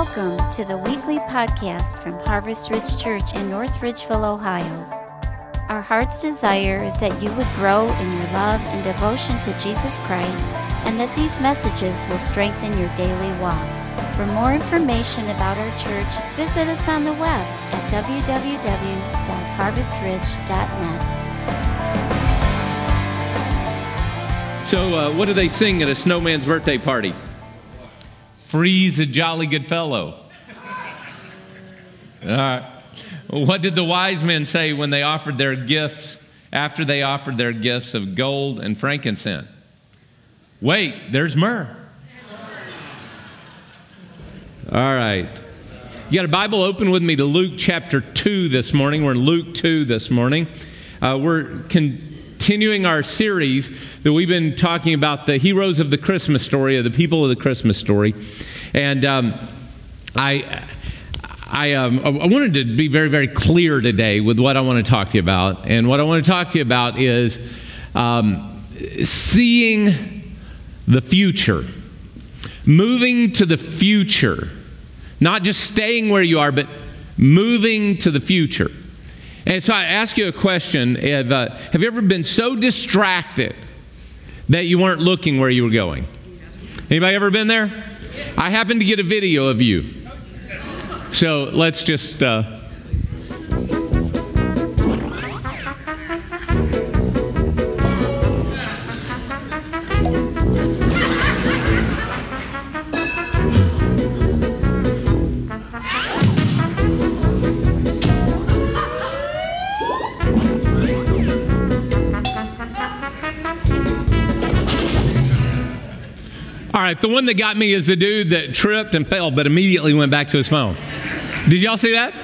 Welcome to the weekly podcast from Harvest Ridge Church in North Ridgeville, Ohio. Our heart's desire is that you would grow in your love and devotion to Jesus Christ and that these messages will strengthen your daily walk. For more information about our church, visit us on the web at www.harvestridge.net. So, uh, what do they sing at a snowman's birthday party? Freeze a jolly good fellow. All right. What did the wise men say when they offered their gifts, after they offered their gifts of gold and frankincense? Wait, there's myrrh. All right. You got a Bible open with me to Luke chapter 2 this morning. We're in Luke 2 this morning. Uh, we're continuing our series that we've been talking about the heroes of the Christmas story, of the people of the Christmas story. And um, I. I, um, I wanted to be very, very clear today with what I want to talk to you about. And what I want to talk to you about is um, seeing the future, moving to the future, not just staying where you are, but moving to the future. And so I ask you a question uh, Have you ever been so distracted that you weren't looking where you were going? Anybody ever been there? I happened to get a video of you. So let's just. Uh, right, the one that got me is the dude that tripped and fell, but immediately went back to his phone. Did y'all see that?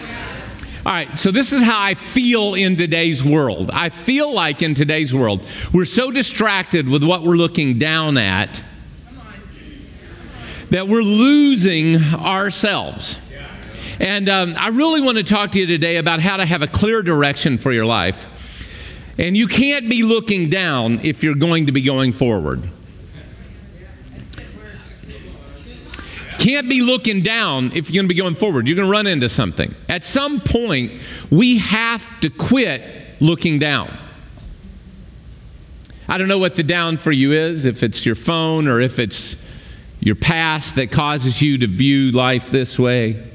All right, so this is how I feel in today's world. I feel like in today's world, we're so distracted with what we're looking down at that we're losing ourselves. And um, I really want to talk to you today about how to have a clear direction for your life. And you can't be looking down if you're going to be going forward. Can't be looking down if you're going to be going forward. You're going to run into something. At some point, we have to quit looking down. I don't know what the down for you is, if it's your phone or if it's your past that causes you to view life this way.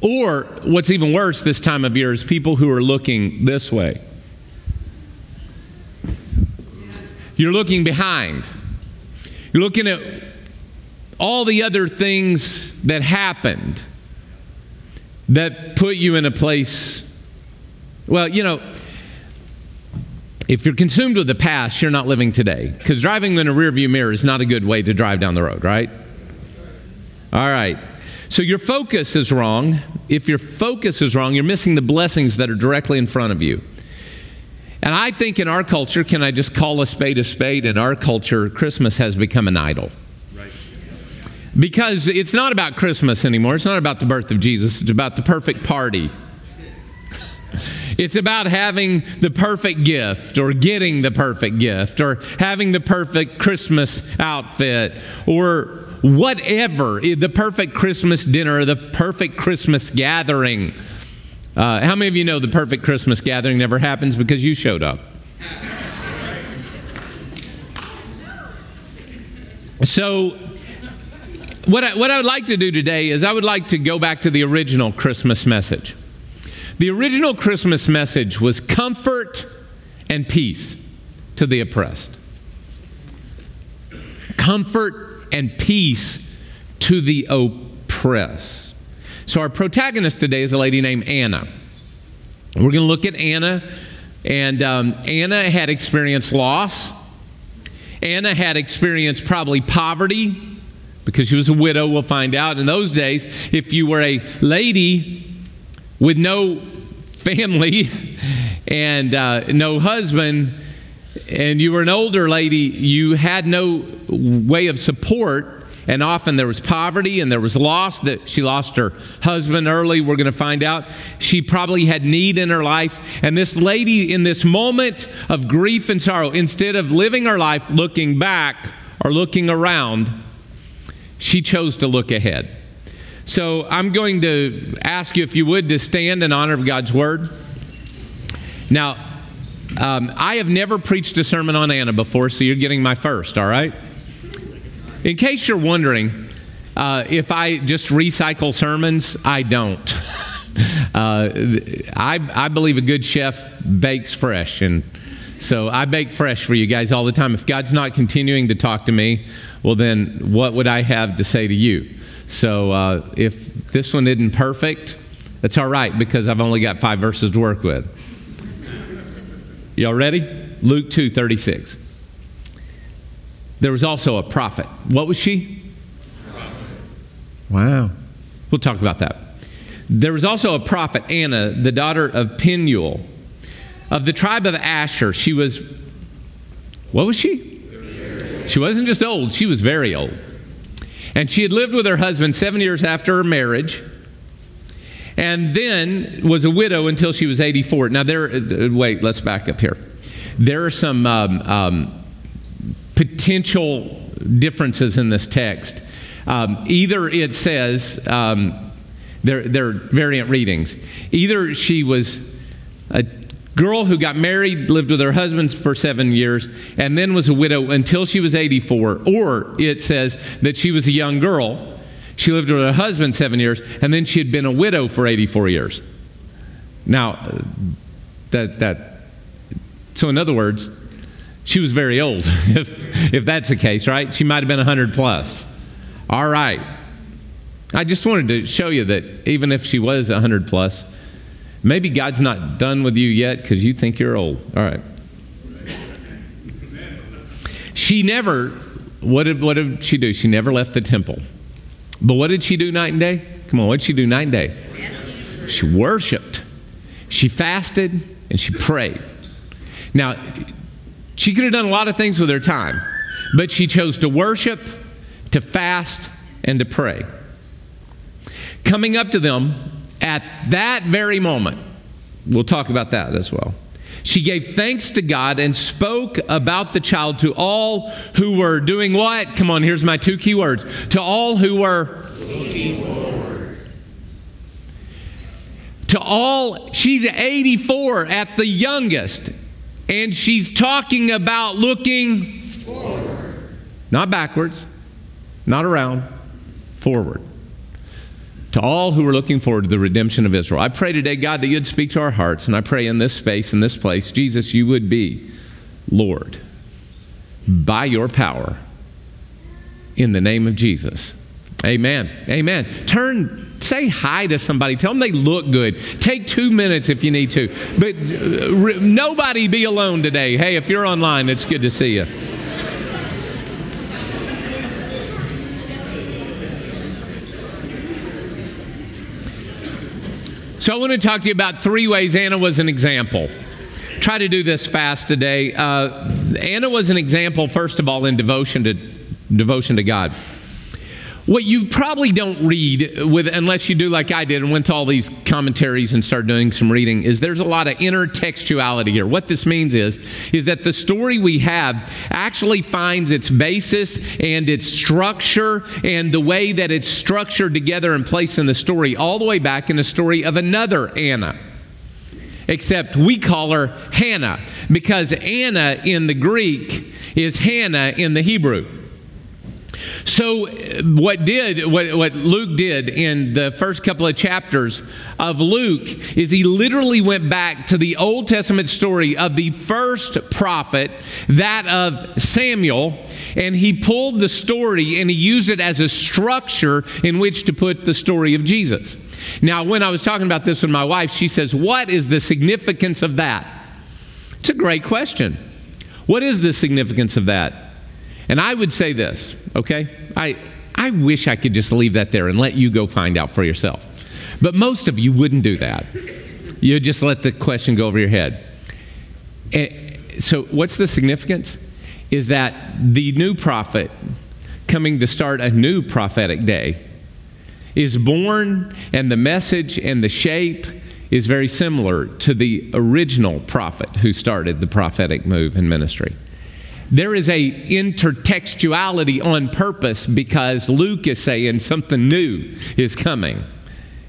Or what's even worse this time of year is people who are looking this way. You're looking behind. You're looking at all the other things that happened that put you in a place. Well, you know, if you're consumed with the past, you're not living today. Because driving in a rearview mirror is not a good way to drive down the road, right? All right. So your focus is wrong. If your focus is wrong, you're missing the blessings that are directly in front of you. And I think in our culture, can I just call a spade a spade? In our culture, Christmas has become an idol. Because it's not about Christmas anymore. It's not about the birth of Jesus. It's about the perfect party. It's about having the perfect gift or getting the perfect gift or having the perfect Christmas outfit or whatever, the perfect Christmas dinner, the perfect Christmas gathering. Uh, how many of you know the perfect Christmas gathering never happens because you showed up? So, what I, what I would like to do today is I would like to go back to the original Christmas message. The original Christmas message was comfort and peace to the oppressed. Comfort and peace to the oppressed. So, our protagonist today is a lady named Anna. We're going to look at Anna, and um, Anna had experienced loss. Anna had experienced probably poverty because she was a widow, we'll find out. In those days, if you were a lady with no family and uh, no husband, and you were an older lady, you had no way of support. And often there was poverty and there was loss that she lost her husband early. We're going to find out. She probably had need in her life. And this lady, in this moment of grief and sorrow, instead of living her life looking back or looking around, she chose to look ahead. So I'm going to ask you, if you would, to stand in honor of God's word. Now, um, I have never preached a sermon on Anna before, so you're getting my first, all right? In case you're wondering, uh, if I just recycle sermons, I don't. uh, I, I believe a good chef bakes fresh, and so I bake fresh for you guys all the time. If God's not continuing to talk to me, well, then what would I have to say to you? So uh, if this one isn't perfect, that's all right because I've only got five verses to work with. Y'all ready? Luke 2 36. There was also a prophet. What was she? Wow. We'll talk about that. There was also a prophet, Anna, the daughter of Penuel, of the tribe of Asher. She was, what was she? She wasn't just old, she was very old. And she had lived with her husband seven years after her marriage and then was a widow until she was 84. Now, there, uh, wait, let's back up here. There are some um, um, potential differences in this text. Um, either it says, um, they're, they're variant readings, either she was a girl who got married, lived with her husband for seven years, and then was a widow until she was 84, or it says that she was a young girl she lived with her husband seven years, and then she had been a widow for 84 years. Now, uh, that, that, so in other words, she was very old, if, if that's the case, right? She might have been 100 plus. All right. I just wanted to show you that even if she was 100 plus, maybe God's not done with you yet because you think you're old. All right. She never, what did, what did she do? She never left the temple. But what did she do night and day? Come on, what did she do night and day? She worshiped. She fasted and she prayed. Now, she could have done a lot of things with her time, but she chose to worship, to fast, and to pray. Coming up to them at that very moment, we'll talk about that as well. She gave thanks to God and spoke about the child to all who were doing what? Come on, here's my two key words. To all who were looking forward. To all, she's 84 at the youngest, and she's talking about looking forward. Not backwards, not around, forward to all who are looking forward to the redemption of Israel. I pray today, God, that you'd speak to our hearts, and I pray in this space, in this place, Jesus, you would be Lord by your power in the name of Jesus. Amen. Amen. Turn, say hi to somebody. Tell them they look good. Take two minutes if you need to. But uh, nobody be alone today. Hey, if you're online, it's good to see you. So I want to talk to you about three ways Anna was an example. Try to do this fast today. Uh, Anna was an example, first of all, in devotion to devotion to God. What you probably don't read with unless you do like I did and went to all these commentaries and started doing some reading is there's a lot of intertextuality here. What this means is is that the story we have actually finds its basis and its structure and the way that it's structured together and placed in the story all the way back in the story of another Anna except we call her Hannah because Anna in the Greek is Hannah in the Hebrew. So, what did what, what Luke did in the first couple of chapters of Luke is he literally went back to the Old Testament story of the first prophet, that of Samuel, and he pulled the story and he used it as a structure in which to put the story of Jesus. Now, when I was talking about this with my wife, she says, What is the significance of that? It's a great question. What is the significance of that? And I would say this, okay? I, I wish I could just leave that there and let you go find out for yourself. But most of you wouldn't do that. You'd just let the question go over your head. And eh, so, what's the significance? Is that the new prophet coming to start a new prophetic day is born, and the message and the shape is very similar to the original prophet who started the prophetic move in ministry. There is a intertextuality on purpose because Luke is saying something new is coming,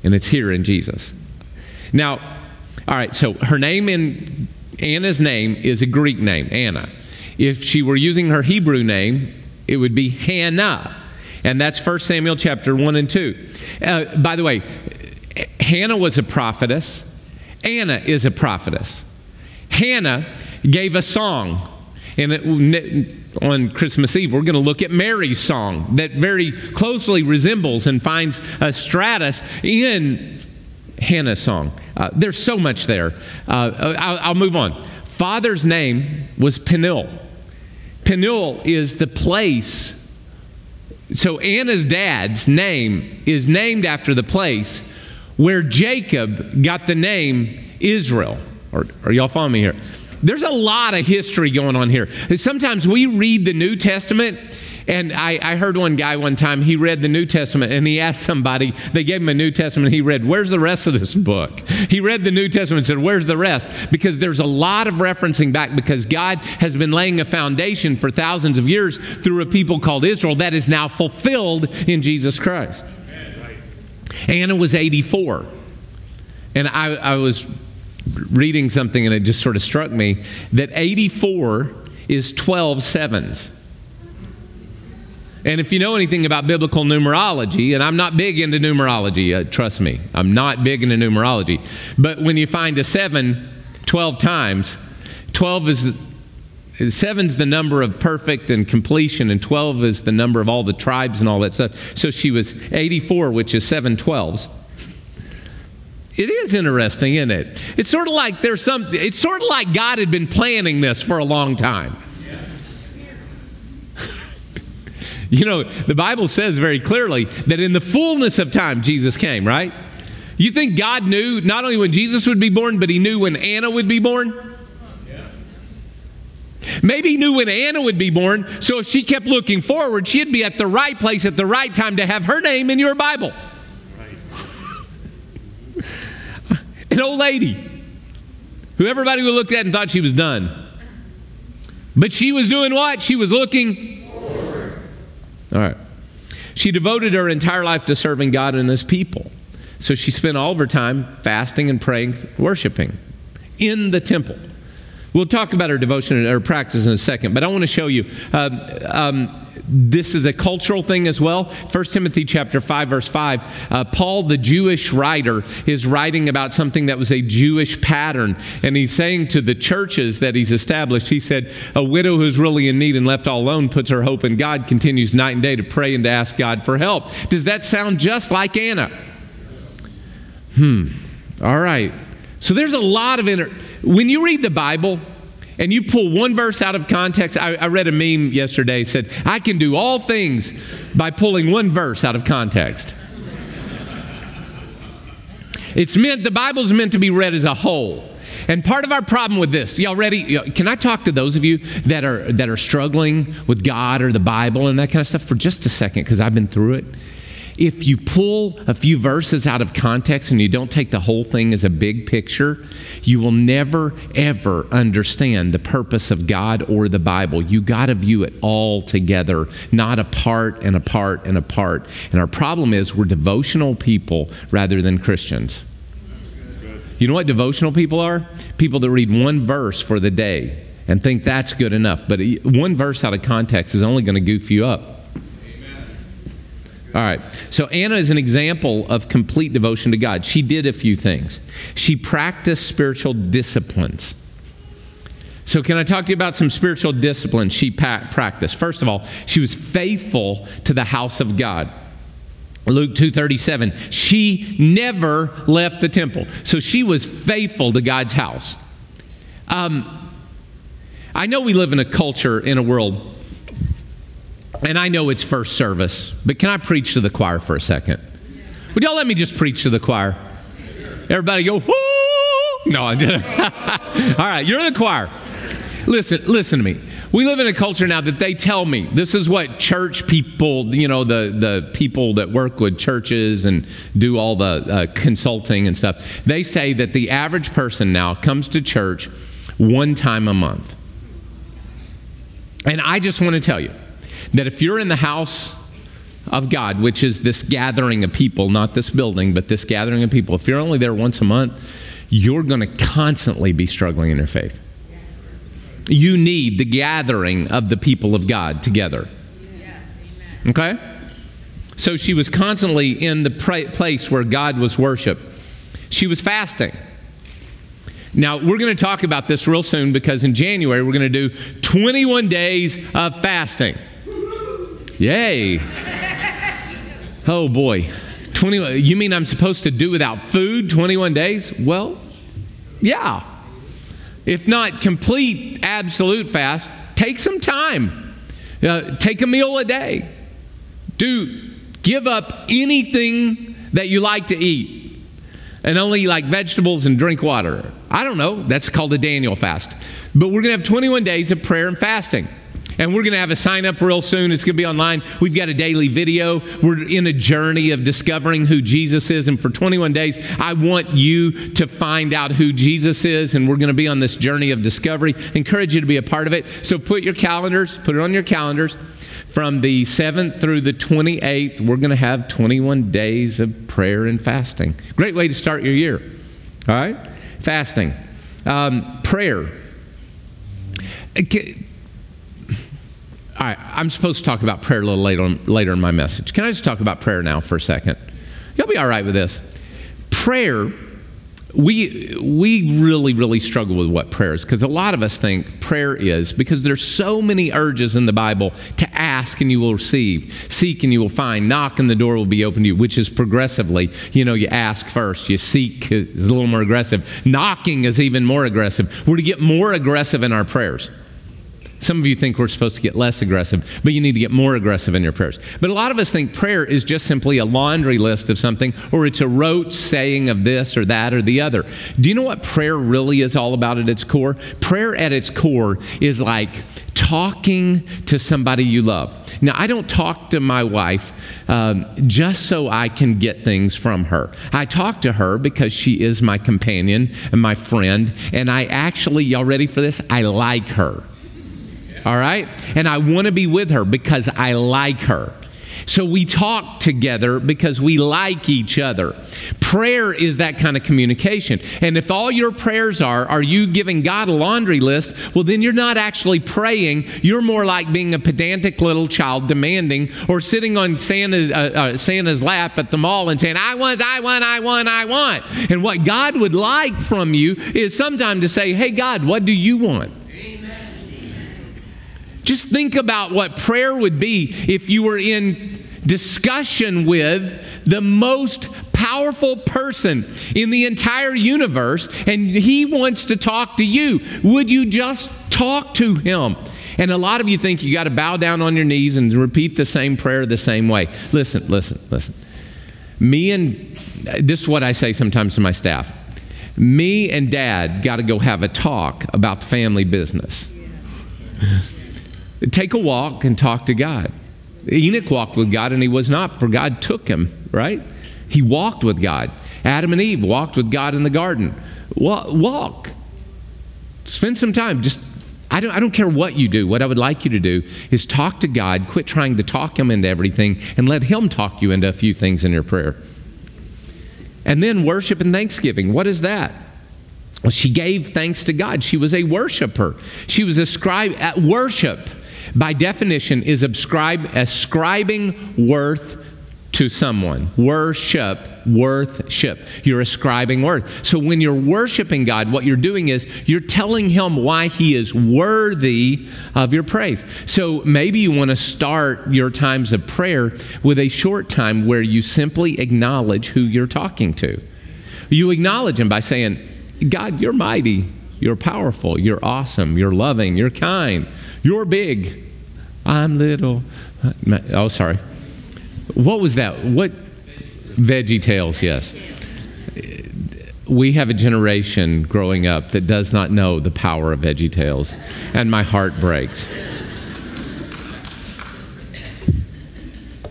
and it's here in Jesus. Now, all right, so her name in Anna's name is a Greek name, Anna. If she were using her Hebrew name, it would be Hannah. And that's 1 Samuel chapter 1 and 2. Uh, by the way, Hannah was a prophetess. Anna is a prophetess. Hannah gave a song. And it, on Christmas Eve, we're going to look at Mary's song that very closely resembles and finds a stratus in Hannah's song. Uh, there's so much there. Uh, I'll, I'll move on. Father's name was Peniel. Peniel is the place. So Anna's dad's name is named after the place where Jacob got the name Israel. Are, are y'all following me here? There's a lot of history going on here. Sometimes we read the New Testament and I, I, heard one guy one time, he read the New Testament and he asked somebody, they gave him a New Testament, he read, Where's the rest of this book? He read the New Testament and said, Where's the rest? Because there's a lot of referencing back because God has been laying a foundation for thousands of years through a people called Israel that is now fulfilled in Jesus Christ. Anna was 84. And I, I was reading something and it just sort of struck me that 84 is 12 sevens. And if you know anything about biblical numerology, and I'm not big into numerology, uh, trust me, I'm not big into numerology. But when you find a seven 12 times, 12 is Seven's the number of perfect and completion, and 12 is the number of all the tribes and all that stuff. So she was 84, which is seven 12s. It is interesting, isn't it? It's sort of like there's some, it's sort of like God had been planning this for a long time. You know, the Bible says very clearly that in the fullness of time, Jesus came, right? You think God knew not only when Jesus would be born, but he knew when Anna would be born? Maybe he knew when Anna would be born, so if she kept looking forward, she'd be at the right place at the right time to have her name in your Bible. Right. An old lady who everybody would look at and thought she was done. But she was doing what? She was looking all right. She devoted her entire life to serving God and his people. So she spent all of her time fasting and praying, worshiping in the temple. We'll talk about her devotion and her practice in a second, but I want to show you. Uh, um, this is a cultural thing as well. 1 Timothy chapter 5 verse 5. Uh, Paul the Jewish writer is writing about something that was a Jewish pattern and he's saying to the churches that he's established, he said, "A widow who's really in need and left all alone puts her hope in God, continues night and day to pray and to ask God for help." Does that sound just like Anna? Hmm. All right. So there's a lot of inner when you read the Bible, and you pull one verse out of context. I, I, read a meme yesterday said, I can do all things by pulling one verse out of context. it's meant, the Bible's meant to be read as a whole. And part of our problem with this, y'all ready? Can I talk to those of you that are that are struggling with God or the Bible and that kind of stuff for just a second because I've been through it? If you pull a few verses out of context and you don't take the whole thing as a big picture, you will never, ever understand the purpose of God or the Bible. You got to view it all together, not apart and apart and apart. And our problem is we're devotional people rather than Christians. You know what devotional people are? People that read one verse for the day and think that's good enough. But one verse out of context is only going to goof you up. All right. So Anna is an example of complete devotion to God. She did a few things. She practiced spiritual disciplines. So, can I talk to you about some spiritual disciplines she practiced? First of all, she was faithful to the house of God. Luke 2:37. She never left the temple. So she was faithful to God's house. Um, I know we live in a culture in a world and I know it's first service, but can I preach to the choir for a second? Would y'all let me just preach to the choir? Everybody go, whoo! No, I'm just, all right, you're the choir. Listen, listen to me. We live in a culture now that they tell me this is what church people, you know, the, the people that work with churches and do all the uh, consulting and stuff, they say that the average person now comes to church one time a month. And I just want to tell you that if you're in the house of God, which is this gathering of people, not this building, but this gathering of people, if you're only there once a month, you're going to constantly be struggling in your faith. You need the gathering of the people of God together. Okay? So she was constantly in the place where God was worshiped. She was fasting. Now, we're going to talk about this real soon because in January we're going to do 21 days of fasting. Yay. Oh boy. 20, You mean I'm supposed to do without food 21 days? Well, yeah. If not complete absolute fast, take some time. Uh, take a meal a day. Do give up anything that you like to eat and only like vegetables and drink water. I don't know. That's called a Daniel fast. But we're going to have 21 days of prayer and fasting. And we're going to have a sign up real soon. It's going to be online. We've got a daily video. We're in a journey of discovering who Jesus is. And for 21 days, I want you to find out who Jesus is. And we're going to be on this journey of discovery. encourage you to be a part of it. So put your calendars, put it on your calendars. From the 7th through the 28th, we're going to have 21 days of prayer and fasting. Great way to start your year. All right? Fasting. Um, prayer. Okay. All right, I'm supposed to talk about prayer a little later, later in my message. Can I just talk about prayer now for a second? You'll be all right with this. Prayer we we really really struggle with what prayer is because a lot of us think prayer is because there's so many urges in the bible to ask and you will receive seek and you will find knock and the door will be open to you which is progressively you know you ask first you seek is a little more aggressive knocking is even more aggressive we're to get more aggressive in our prayers some of you think we're supposed to get less aggressive, but you need to get more aggressive in your prayers. But a lot of us think prayer is just simply a laundry list of something, or it's a rote saying of this or that or the other. Do you know what prayer really is all about at its core? Prayer at its core is like talking to somebody you love. Now, I don't talk to my wife um, just so I can get things from her. I talk to her because she is my companion and my friend, and I actually, y'all ready for this? I like her all right? And I want to be with her because I like her. So we talk together because we like each other. Prayer is that kind of communication. And if all your prayers are, are you giving God a laundry list? Well, then you're not actually praying. You're more like being a pedantic little child demanding or sitting on Santa's, uh, uh, Santa's lap at the mall and saying, I want, I want, I want, I want. And what God would like from you is sometime to say, Hey, God, what do you want? Just think about what prayer would be if you were in discussion with the most powerful person in the entire universe and he wants to talk to you. Would you just talk to him? And a lot of you think you got to bow down on your knees and repeat the same prayer the same way. Listen, listen, listen. Me and this is what I say sometimes to my staff. Me and dad got to go have a talk about family business. Take a walk and talk to God. Enoch walked with God and he was not, for God took him, right? He walked with God. Adam and Eve walked with God in the garden. Walk. Spend some time. Just, I don't, I don't care what you do. What I would like you to do is talk to God, quit trying to talk Him into everything, and let Him talk you into a few things in your prayer. And then worship and thanksgiving. What is that? Well, she gave thanks to God. She was a worshiper. She was a scribe at worship by definition, is ascribe, ascribing worth to someone. Worship, worthship. You're ascribing worth. So when you're worshiping God, what you're doing is you're telling Him why He is worthy of your praise. So maybe you want to start your times of prayer with a short time where you simply acknowledge who you're talking to. You acknowledge Him by saying, God, you're mighty. You're powerful. You're awesome. You're loving. You're kind. You're big. I'm little. Oh, sorry. What was that? What? Veggie Tales, yes. We have a generation growing up that does not know the power of Veggie Tales, and my heart breaks.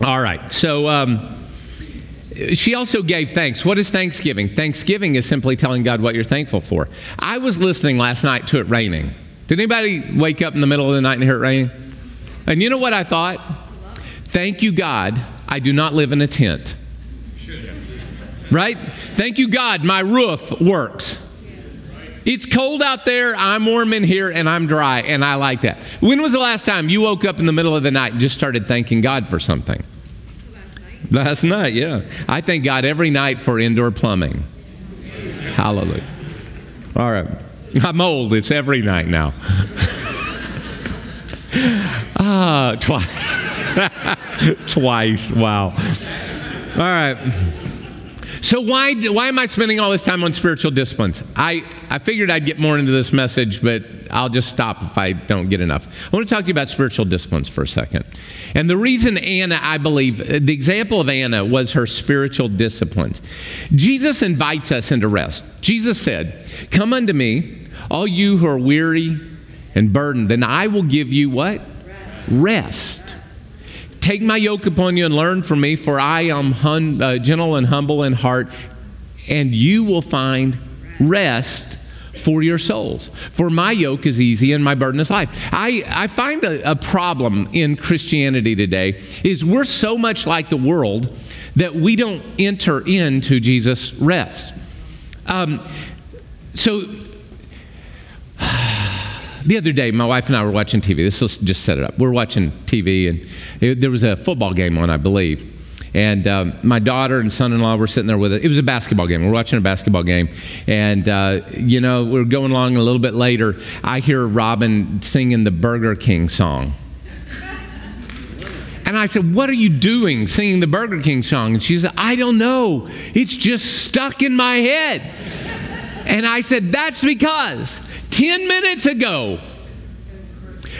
All right, so um, she also gave thanks. What is Thanksgiving? Thanksgiving is simply telling God what you're thankful for. I was listening last night to it raining. Did anybody wake up in the middle of the night and hear it raining? And you know what I thought? Thank you, God, I do not live in a tent. Right? Thank you, God, my roof works. It's cold out there, I'm warm in here, and I'm dry, and I like that. When was the last time you woke up in the middle of the night and just started thanking God for something? Last night. Yeah. I thank God every night for indoor plumbing. Hallelujah. All right. I'm old, it's every night now. ah, twice. twice. Wow. All right. So why, why am I spending all this time on spiritual disciplines? I, I figured I'd get more into this message, but I'll just stop if I don't get enough. I want to talk to you about spiritual disciplines for a second. And the reason Anna, I believe, the example of Anna was her spiritual disciplines. Jesus invites us into rest. Jesus said, Come unto me, all you who are weary and burdened, and I will give you what? Rest. rest. Take my yoke upon you and learn from me, for I am hun- uh, gentle and humble in heart, and you will find rest for your souls. For my yoke is easy and my burden is light. I, I find a, a problem in Christianity today is we're so much like the world that we don't enter into Jesus' rest. Um, so the other day, my wife and I were watching TV. This will just set it up. We're watching TV, and it, there was a football game on, I believe. And um, my daughter and son-in-law were sitting there with it. It was a basketball game. We're watching a basketball game, and uh, you know we're going along. A little bit later, I hear Robin singing the Burger King song. And I said, What are you doing singing the Burger King song? And she said, I don't know. It's just stuck in my head. And I said, That's because 10 minutes ago,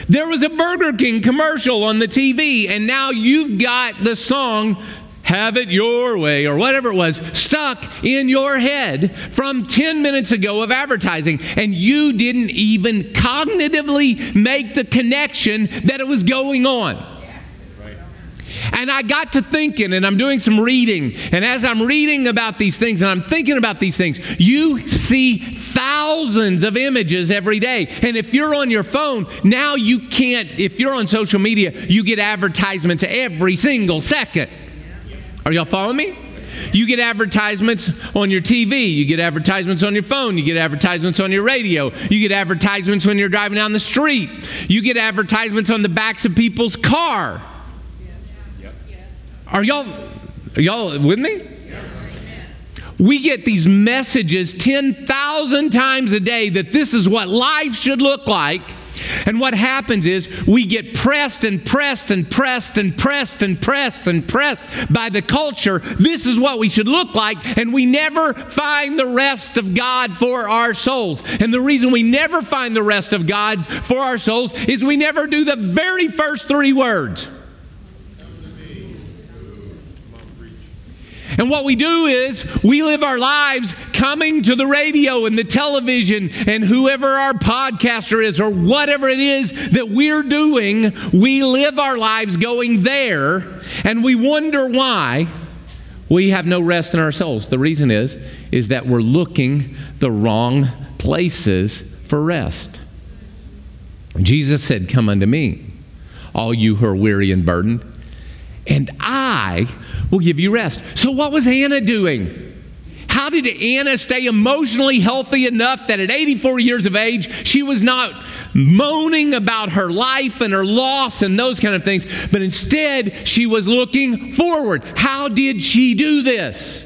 there was a Burger King commercial on the TV, and now you've got the song Have It Your Way, or whatever it was, stuck in your head from 10 minutes ago of advertising, and you didn't even cognitively make the connection that it was going on. And I got to thinking, and I'm doing some reading. And as I'm reading about these things and I'm thinking about these things, you see thousands of images every day. And if you're on your phone, now you can't, if you're on social media, you get advertisements every single second. Are y'all following me? You get advertisements on your TV, you get advertisements on your phone, you get advertisements on your radio, you get advertisements when you're driving down the street, you get advertisements on the backs of people's car. Are y'all are y'all with me? We get these messages 10,000 times a day that this is what life should look like. And what happens is we get pressed and pressed and pressed and pressed and pressed and pressed by the culture. This is what we should look like, and we never find the rest of God for our souls. And the reason we never find the rest of God for our souls is we never do the very first three words. And what we do is we live our lives coming to the radio and the television and whoever our podcaster is or whatever it is that we're doing, we live our lives going there and we wonder why we have no rest in our souls. The reason is is that we're looking the wrong places for rest. Jesus said, "Come unto me, all you who are weary and burdened, and I will give you rest. So, what was Anna doing? How did Anna stay emotionally healthy enough that at 84 years of age, she was not moaning about her life and her loss and those kind of things, but instead she was looking forward? How did she do this?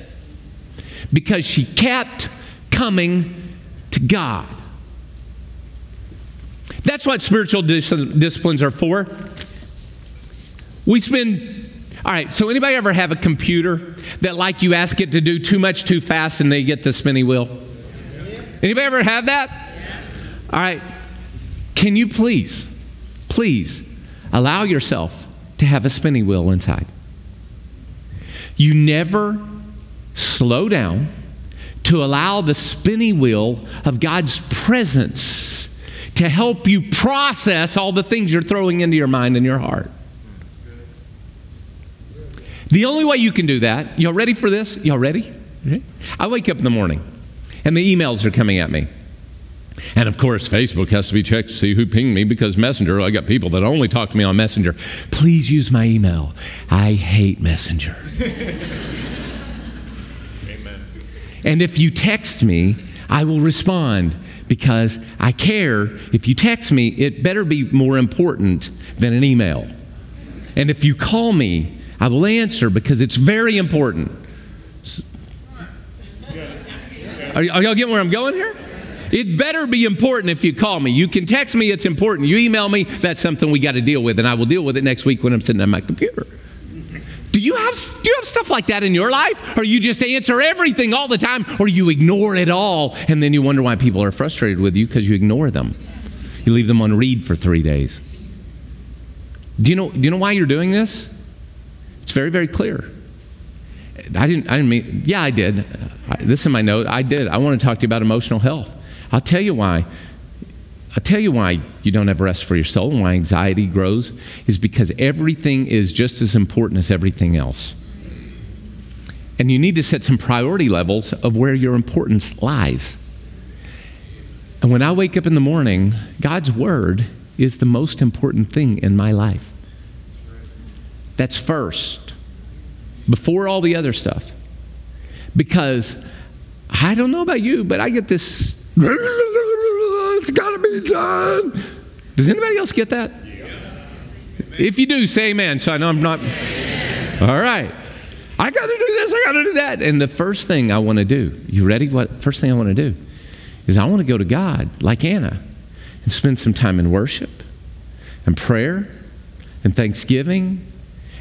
Because she kept coming to God. That's what spiritual dis- disciplines are for. We spend all right, so anybody ever have a computer that like you ask it to do too much too fast and they get the spinny wheel? Anybody ever have that? All right. Can you please, please allow yourself to have a spinny wheel inside? You never slow down to allow the spinny wheel of God's presence to help you process all the things you're throwing into your mind and your heart. The only way you can do that, y'all ready for this? Y'all ready? I wake up in the morning and the emails are coming at me. And of course, Facebook has to be checked to see who pinged me because Messenger, I got people that only talk to me on Messenger. Please use my email. I hate Messenger. Amen. And if you text me, I will respond because I care. If you text me, it better be more important than an email. And if you call me, I will answer because it's very important. Are, are y'all getting where I'm going here? It better be important if you call me. You can text me, it's important. You email me, that's something we got to deal with, and I will deal with it next week when I'm sitting at my computer. Do you have do you have stuff like that in your life? Or you just answer everything all the time, or you ignore it all, and then you wonder why people are frustrated with you because you ignore them. You leave them on read for three days. Do you know do you know why you're doing this? It's very, very clear. I didn't, I didn't mean, yeah, I did. This is my note. I did. I want to talk to you about emotional health. I'll tell you why. I'll tell you why you don't have rest for your soul and why anxiety grows is because everything is just as important as everything else. And you need to set some priority levels of where your importance lies. And when I wake up in the morning, God's Word is the most important thing in my life. That's first, before all the other stuff. Because I don't know about you, but I get this it's got to be done. Does anybody else get that? If you do, say amen. So I know I'm not. All right. I got to do this, I got to do that. And the first thing I want to do, you ready? What first thing I want to do is I want to go to God like Anna and spend some time in worship and prayer and thanksgiving.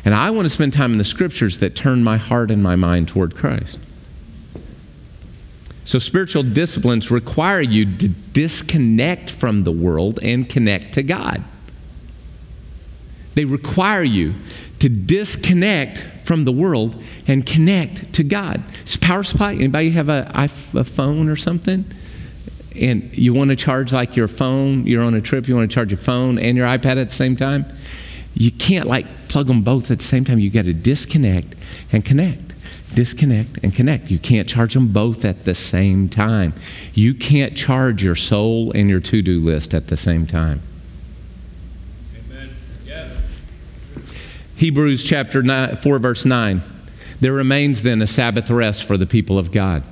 And I want to spend time in the scriptures that turn my heart and my mind toward Christ. So, spiritual disciplines require you to disconnect from the world and connect to God. They require you to disconnect from the world and connect to God. It's power supply. Anybody have a, a phone or something? And you want to charge like your phone, you're on a trip, you want to charge your phone and your iPad at the same time? You can't like plug them both at the same time. You got to disconnect and connect disconnect and connect. You can't charge them both at the same time. You can't charge your soul and your to do list at the same time. Hebrews chapter nine, 4, verse 9. There remains then a Sabbath rest for the people of God.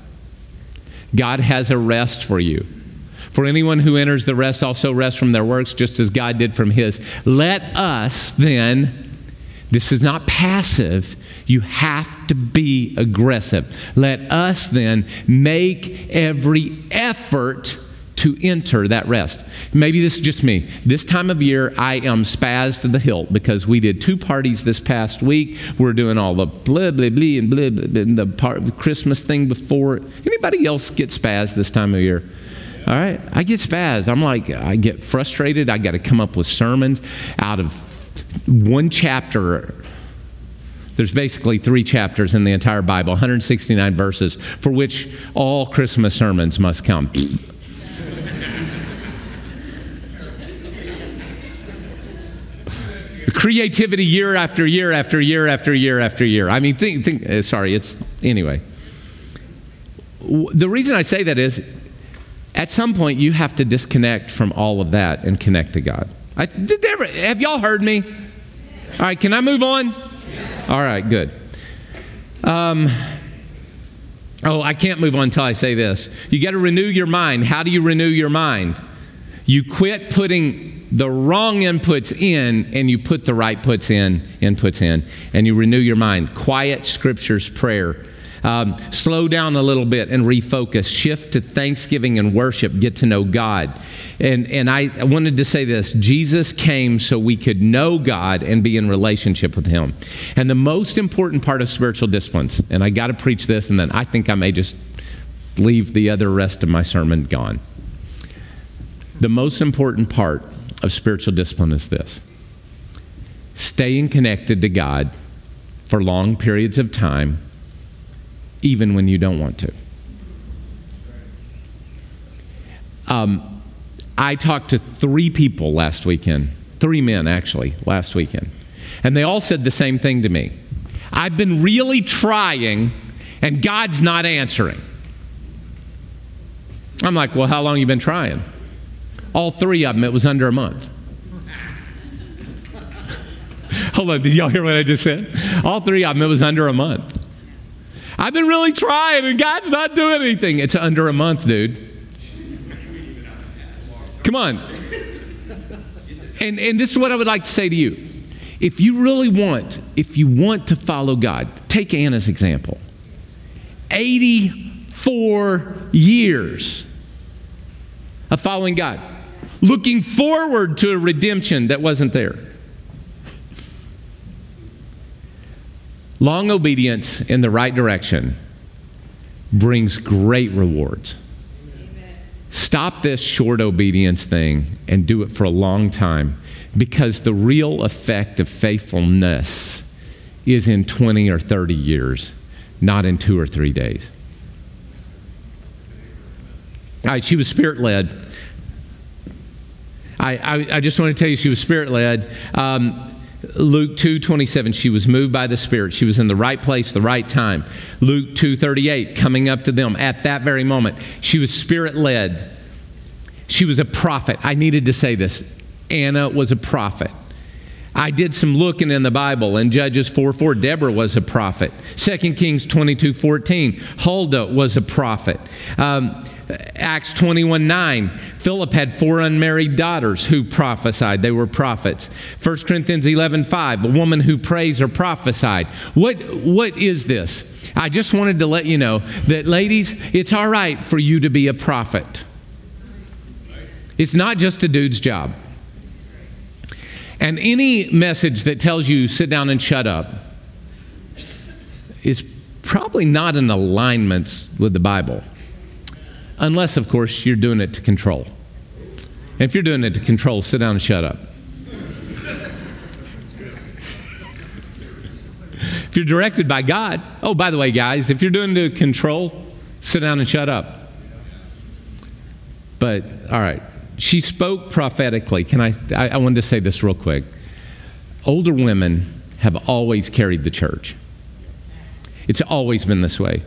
God has a rest for you. For anyone who enters the rest also rests from their works, just as God did from his. Let us then this is not passive. You have to be aggressive. Let us then make every effort to enter that rest. Maybe this is just me. This time of year, I am spazzed to the hilt because we did two parties this past week. We're doing all the blah, blah, blah, and blah, blah, blah and the part, Christmas thing before. Anybody else get spazzed this time of year? All right, I get spazzed. I'm like, I get frustrated. I got to come up with sermons out of one chapter there's basically three chapters in the entire Bible, 169 verses, for which all Christmas sermons must come. Creativity year after year after year after year after year. I mean, think, think uh, sorry, it's, anyway. The reason I say that is at some point you have to disconnect from all of that and connect to God. I, ever, have y'all heard me? All right, can I move on? All right, good. Um, oh, I can't move on until I say this. You got to renew your mind. How do you renew your mind? You quit putting the wrong inputs in and you put the right puts in, inputs in, and you renew your mind. Quiet scriptures, prayer. Um, slow down a little bit and refocus. Shift to thanksgiving and worship. Get to know God. And, and I wanted to say this Jesus came so we could know God and be in relationship with Him. And the most important part of spiritual disciplines, and I got to preach this, and then I think I may just leave the other rest of my sermon gone. The most important part of spiritual discipline is this staying connected to God for long periods of time even when you don't want to. Um, I talked to three people last weekend, three men actually, last weekend, and they all said the same thing to me. I've been really trying, and God's not answering. I'm like, well, how long you been trying? All three of them, it was under a month. Hold on, did y'all hear what I just said? All three of them, it was under a month. I've been really trying and God's not doing anything. It's under a month, dude. Come on. And, and this is what I would like to say to you. If you really want, if you want to follow God, take Anna's example. 84 years of following God, looking forward to a redemption that wasn't there. Long obedience in the right direction brings great rewards. Stop this short obedience thing and do it for a long time because the real effect of faithfulness is in 20 or 30 years, not in two or three days. All right, she was spirit led. I, I, I, just want to tell you, she was spirit led. Um, Luke 2:27 she was moved by the Spirit. She was in the right place, the right time. Luke 2:38 coming up to them at that very moment. She was Spirit led. She was a prophet. I needed to say this. Anna was a prophet. I did some looking in the Bible, in Judges 4 4, Deborah was a prophet. 2 Kings 22 14, Huldah was a prophet. Um, Acts 21 9, Philip had four unmarried daughters who prophesied. They were prophets. 1 Corinthians 11 5, a woman who prays or prophesied. What, what is this? I just wanted to let you know that, ladies, it's all right for you to be a prophet. It's not just a dude's job. And any message that tells you sit down and shut up is probably not in alignment with the Bible. Unless, of course, you're doing it to control. And if you're doing it to control, sit down and shut up. if you're directed by God, oh, by the way, guys, if you're doing it to control, sit down and shut up. But, all right, she spoke prophetically. Can I, I, I wanted to say this real quick. Older women have always carried the church. It's always been this way.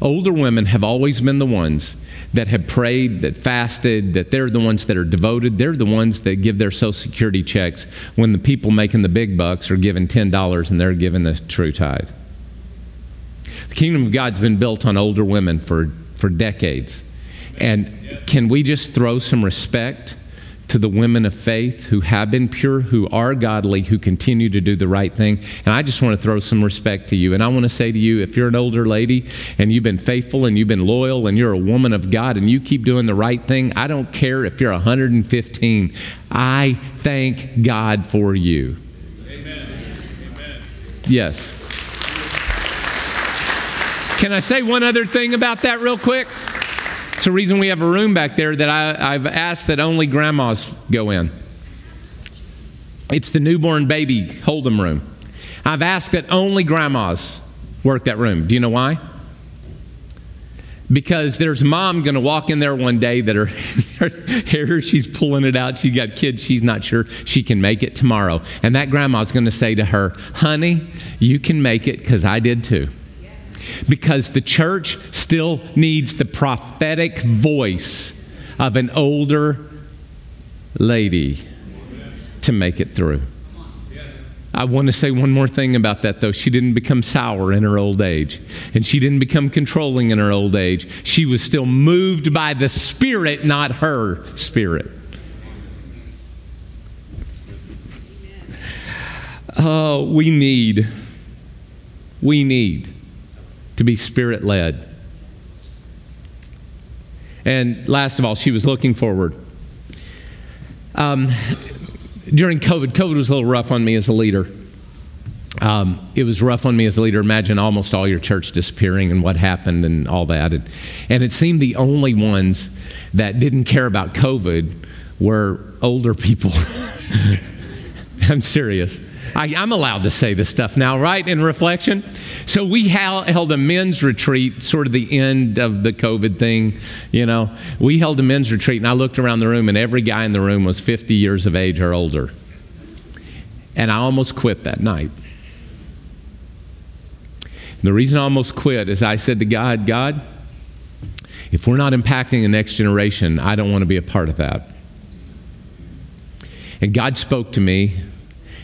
Older women have always been the ones that have prayed, that fasted, that they're the ones that are devoted. They're the ones that give their Social Security checks when the people making the big bucks are giving $10 and they're giving the true tithe. The kingdom of God's been built on older women for, for decades. And can we just throw some respect to the women of faith who have been pure, who are godly, who continue to do the right thing. And I just want to throw some respect to you. And I want to say to you if you're an older lady and you've been faithful and you've been loyal and you're a woman of God and you keep doing the right thing, I don't care if you're 115. I thank God for you. Amen. Amen. Yes. Can I say one other thing about that, real quick? It's the reason we have a room back there that I, I've asked that only grandmas go in. It's the newborn baby hold'em room. I've asked that only grandmas work that room. Do you know why? Because there's mom going to walk in there one day that her, her hair, she's pulling it out. She's got kids. She's not sure she can make it tomorrow. And that grandma's going to say to her, honey, you can make it because I did too because the church still needs the prophetic voice of an older lady to make it through. I want to say one more thing about that, though. She didn't become sour in her old age, and she didn't become controlling in her old age. She was still moved by the Spirit, not her spirit. Oh, we need, we need to be spirit led. And last of all, she was looking forward. Um, during COVID, COVID was a little rough on me as a leader. Um, it was rough on me as a leader. Imagine almost all your church disappearing and what happened and all that. And, and it seemed the only ones that didn't care about COVID were older people. I'm serious. I, am allowed to say this stuff now, right? In reflection. So we held a men's retreat, sort of the end of the COVID thing. You know, we held a men's retreat, and I looked around the room, and every guy in the room was 50 years of age or older. And I almost quit that night. The reason I almost quit is I said to God, God, if we're not impacting the next generation, I don't want to be a part of that. And God spoke to me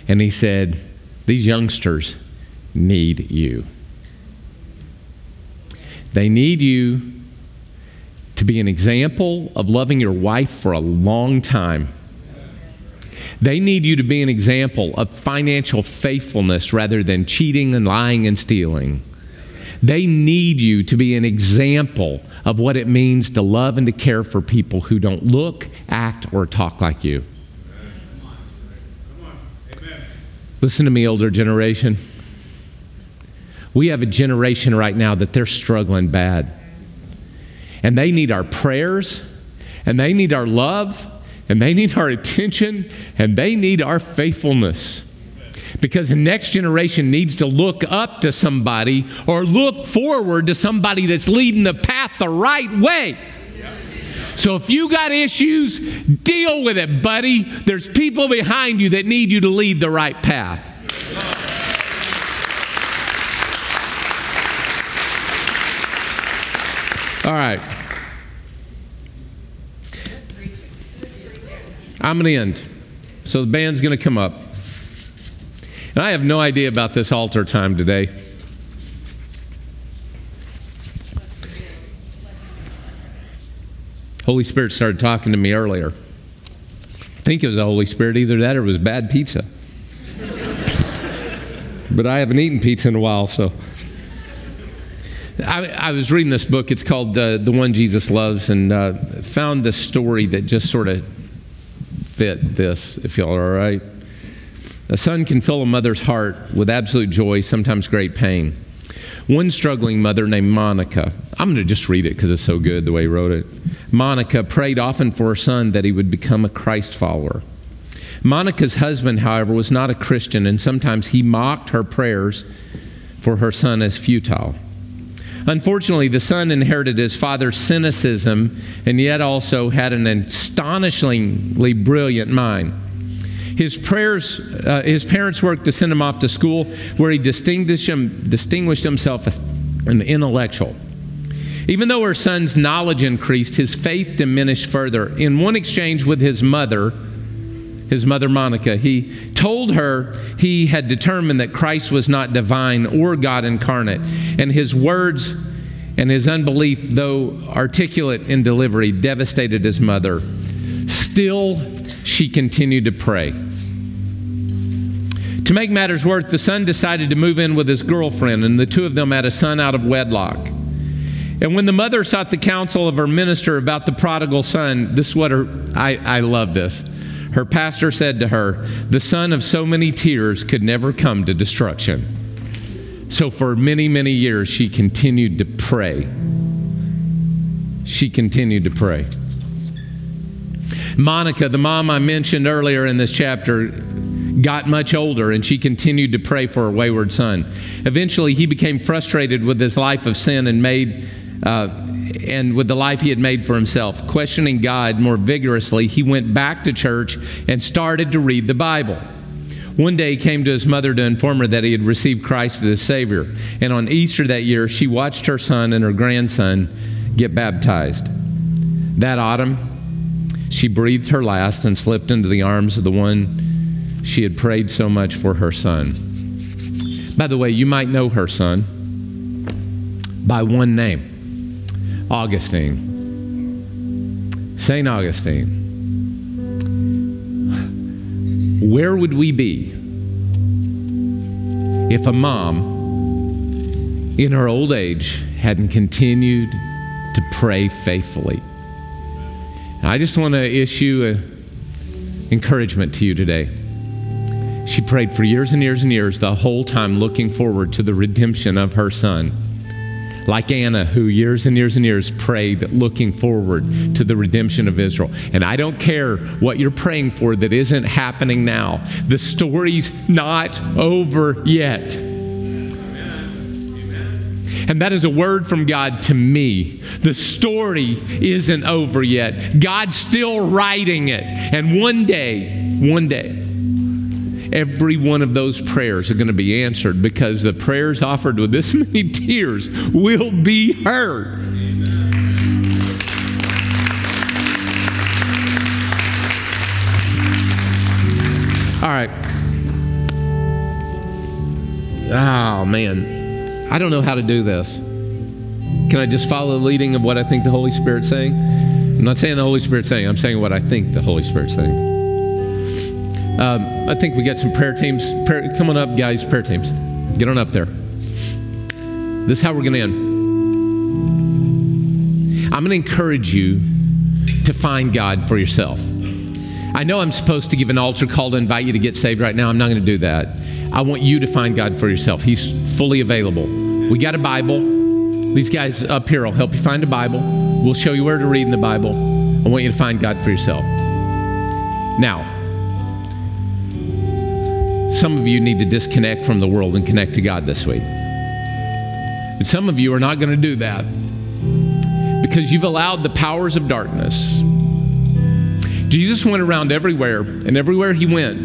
and He said, These youngsters need you. They need you to be an example of loving your wife for a long time. They need you to be an example of financial faithfulness rather than cheating and lying and stealing. They need you to be an example of what it means to love and to care for people who don't look, act, or talk like you. Listen to me, older generation. We have a generation right now that they're struggling bad. And they need our prayers, and they need our love, and they need our attention, and they need our faithfulness. Because the next generation needs to look up to somebody or look forward to somebody that's leading the path the right way. So if you got issues, deal with it, buddy. There's people behind you that need you to lead the right path. All right. I'm going to end. So the band's going to come up. And I have no idea about this altar time today. Holy Spirit started talking to me earlier. I think it was the Holy Spirit, either that or it was bad pizza. but I haven't eaten pizza in a while, so. I, I was reading this book. It's called uh, The One Jesus Loves, and uh, found this story that just sort of fit this, if y'all are all right. A son can fill a mother's heart with absolute joy, sometimes great pain. One struggling mother named Monica, I'm going to just read it because it's so good the way he wrote it. Monica prayed often for her son that he would become a Christ follower. Monica's husband, however, was not a Christian, and sometimes he mocked her prayers for her son as futile. Unfortunately, the son inherited his father's cynicism and yet also had an astonishingly brilliant mind. His prayers, uh, his parents worked to send him off to school where he distinguished, him, distinguished himself as an intellectual. Even though her son's knowledge increased, his faith diminished further. In one exchange with his mother, his mother Monica, he told her he had determined that Christ was not divine or God incarnate. And his words and his unbelief, though articulate in delivery, devastated his mother. Still, she continued to pray. To make matters worse, the son decided to move in with his girlfriend, and the two of them had a son out of wedlock. And when the mother sought the counsel of her minister about the prodigal son, this is what her, I, I love this. Her pastor said to her, The son of so many tears could never come to destruction. So for many, many years, she continued to pray. She continued to pray. Monica, the mom I mentioned earlier in this chapter, got much older and she continued to pray for her wayward son. Eventually, he became frustrated with his life of sin and made uh, and with the life he had made for himself. Questioning God more vigorously, he went back to church and started to read the Bible. One day he came to his mother to inform her that he had received Christ as his Savior. And on Easter that year, she watched her son and her grandson get baptized. That autumn, she breathed her last and slipped into the arms of the one she had prayed so much for her son. By the way, you might know her son by one name. Augustine. St. Augustine. Where would we be if a mom in her old age hadn't continued to pray faithfully? I just want to issue an encouragement to you today. She prayed for years and years and years, the whole time looking forward to the redemption of her son like Anna, who years and years and years prayed looking forward to the redemption of Israel. And I don't care what you're praying for that isn't happening now, the story's not over yet. And that is a word from God to me. The story isn't over yet. God's still writing it. And one day, one day, every one of those prayers are going to be answered because the prayers offered with this many tears will be heard. All right. Oh, man. I don't know how to do this. Can I just follow the leading of what I think the Holy Spirit's saying? I'm not saying the Holy Spirit's saying, I'm saying what I think the Holy Spirit's saying. Um, I think we got some prayer teams. Prayer, up, guys, prayer teams. Get on up there. This is how we're going to end. I'm going to encourage you to find God for yourself. I know I'm supposed to give an altar call to invite you to get saved right now. I'm not going to do that. I want you to find God for yourself. He's fully available. We got a Bible. These guys up here will help you find a Bible. We'll show you where to read in the Bible. I want you to find God for yourself. Now, some of you need to disconnect from the world and connect to God this week. But some of you are not going to do that because you've allowed the powers of darkness Jesus went around everywhere, and everywhere he went,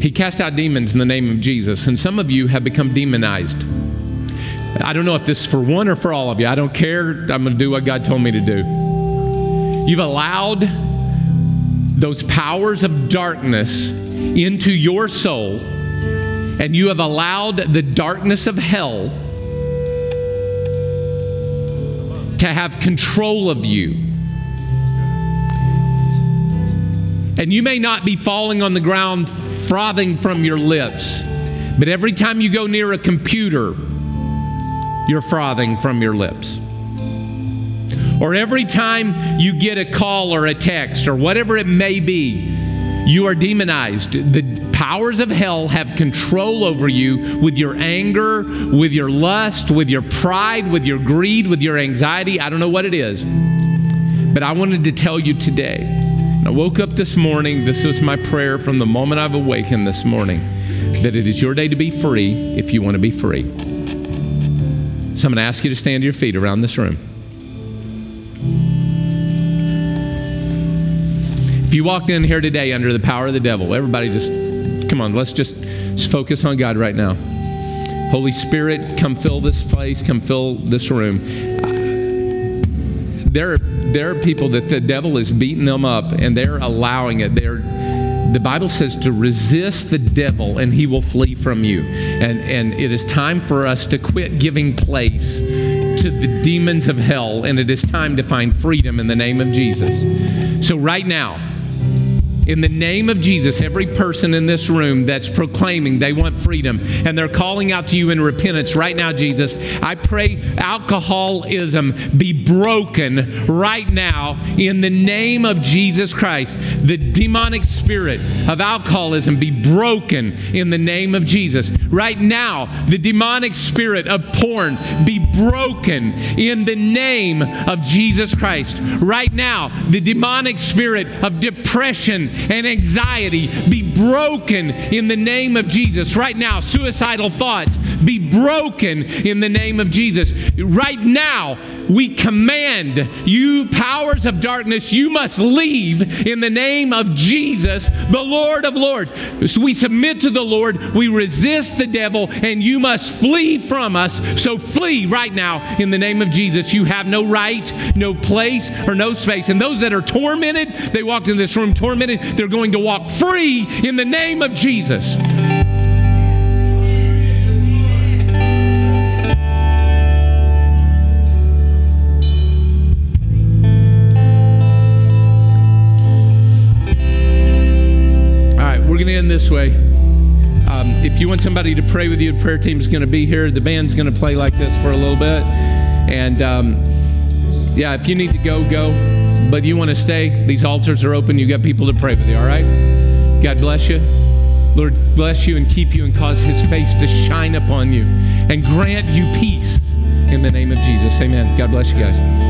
he cast out demons in the name of Jesus. And some of you have become demonized. I don't know if this is for one or for all of you. I don't care. I'm going to do what God told me to do. You've allowed those powers of darkness into your soul, and you have allowed the darkness of hell to have control of you. And you may not be falling on the ground frothing from your lips, but every time you go near a computer, you're frothing from your lips. Or every time you get a call or a text or whatever it may be, you are demonized. The powers of hell have control over you with your anger, with your lust, with your pride, with your greed, with your anxiety. I don't know what it is. But I wanted to tell you today I woke up this morning, this was my prayer from the moment I've awakened this morning, that it is your day to be free if you want to be free. So I'm going to ask you to stand to your feet around this room. If you walked in here today under the power of the devil, everybody just, come on, let's just focus on God right now. Holy Spirit, come fill this place, come fill this room. There are there are people that the devil is beating them up and they're allowing it. They're the Bible says to resist the devil and he will flee from you. And, and it is time for us to quit giving place to the demons of hell, and it is time to find freedom in the name of Jesus. So, right now, in the name of Jesus, every person in this room that's proclaiming they want freedom and they're calling out to you in repentance right now, Jesus, I pray alcoholism be broken right now in the name of Jesus Christ. The demonic spirit of alcoholism be broken in the name of Jesus. Right now, the demonic spirit of porn be broken in the name of Jesus Christ. Right now, the demonic spirit of depression and anxiety be broken in the name of Jesus. Right now, suicidal thoughts be broken in the name of Jesus. Right now, we command you, powers of darkness, you must leave in the name of Jesus, the Lord of Lords. So we submit to the Lord, we resist the devil, and you must flee from us. So flee right now in the name of Jesus. You have no right, no place, or no space. And those that are tormented, they walked in this room tormented, they're going to walk free in the name of Jesus. This way. Um, if you want somebody to pray with you, the prayer team is going to be here. The band's going to play like this for a little bit. And um, yeah, if you need to go, go. But you want to stay, these altars are open. You got people to pray with you, all right? God bless you. Lord, bless you and keep you and cause his face to shine upon you and grant you peace in the name of Jesus. Amen. God bless you guys.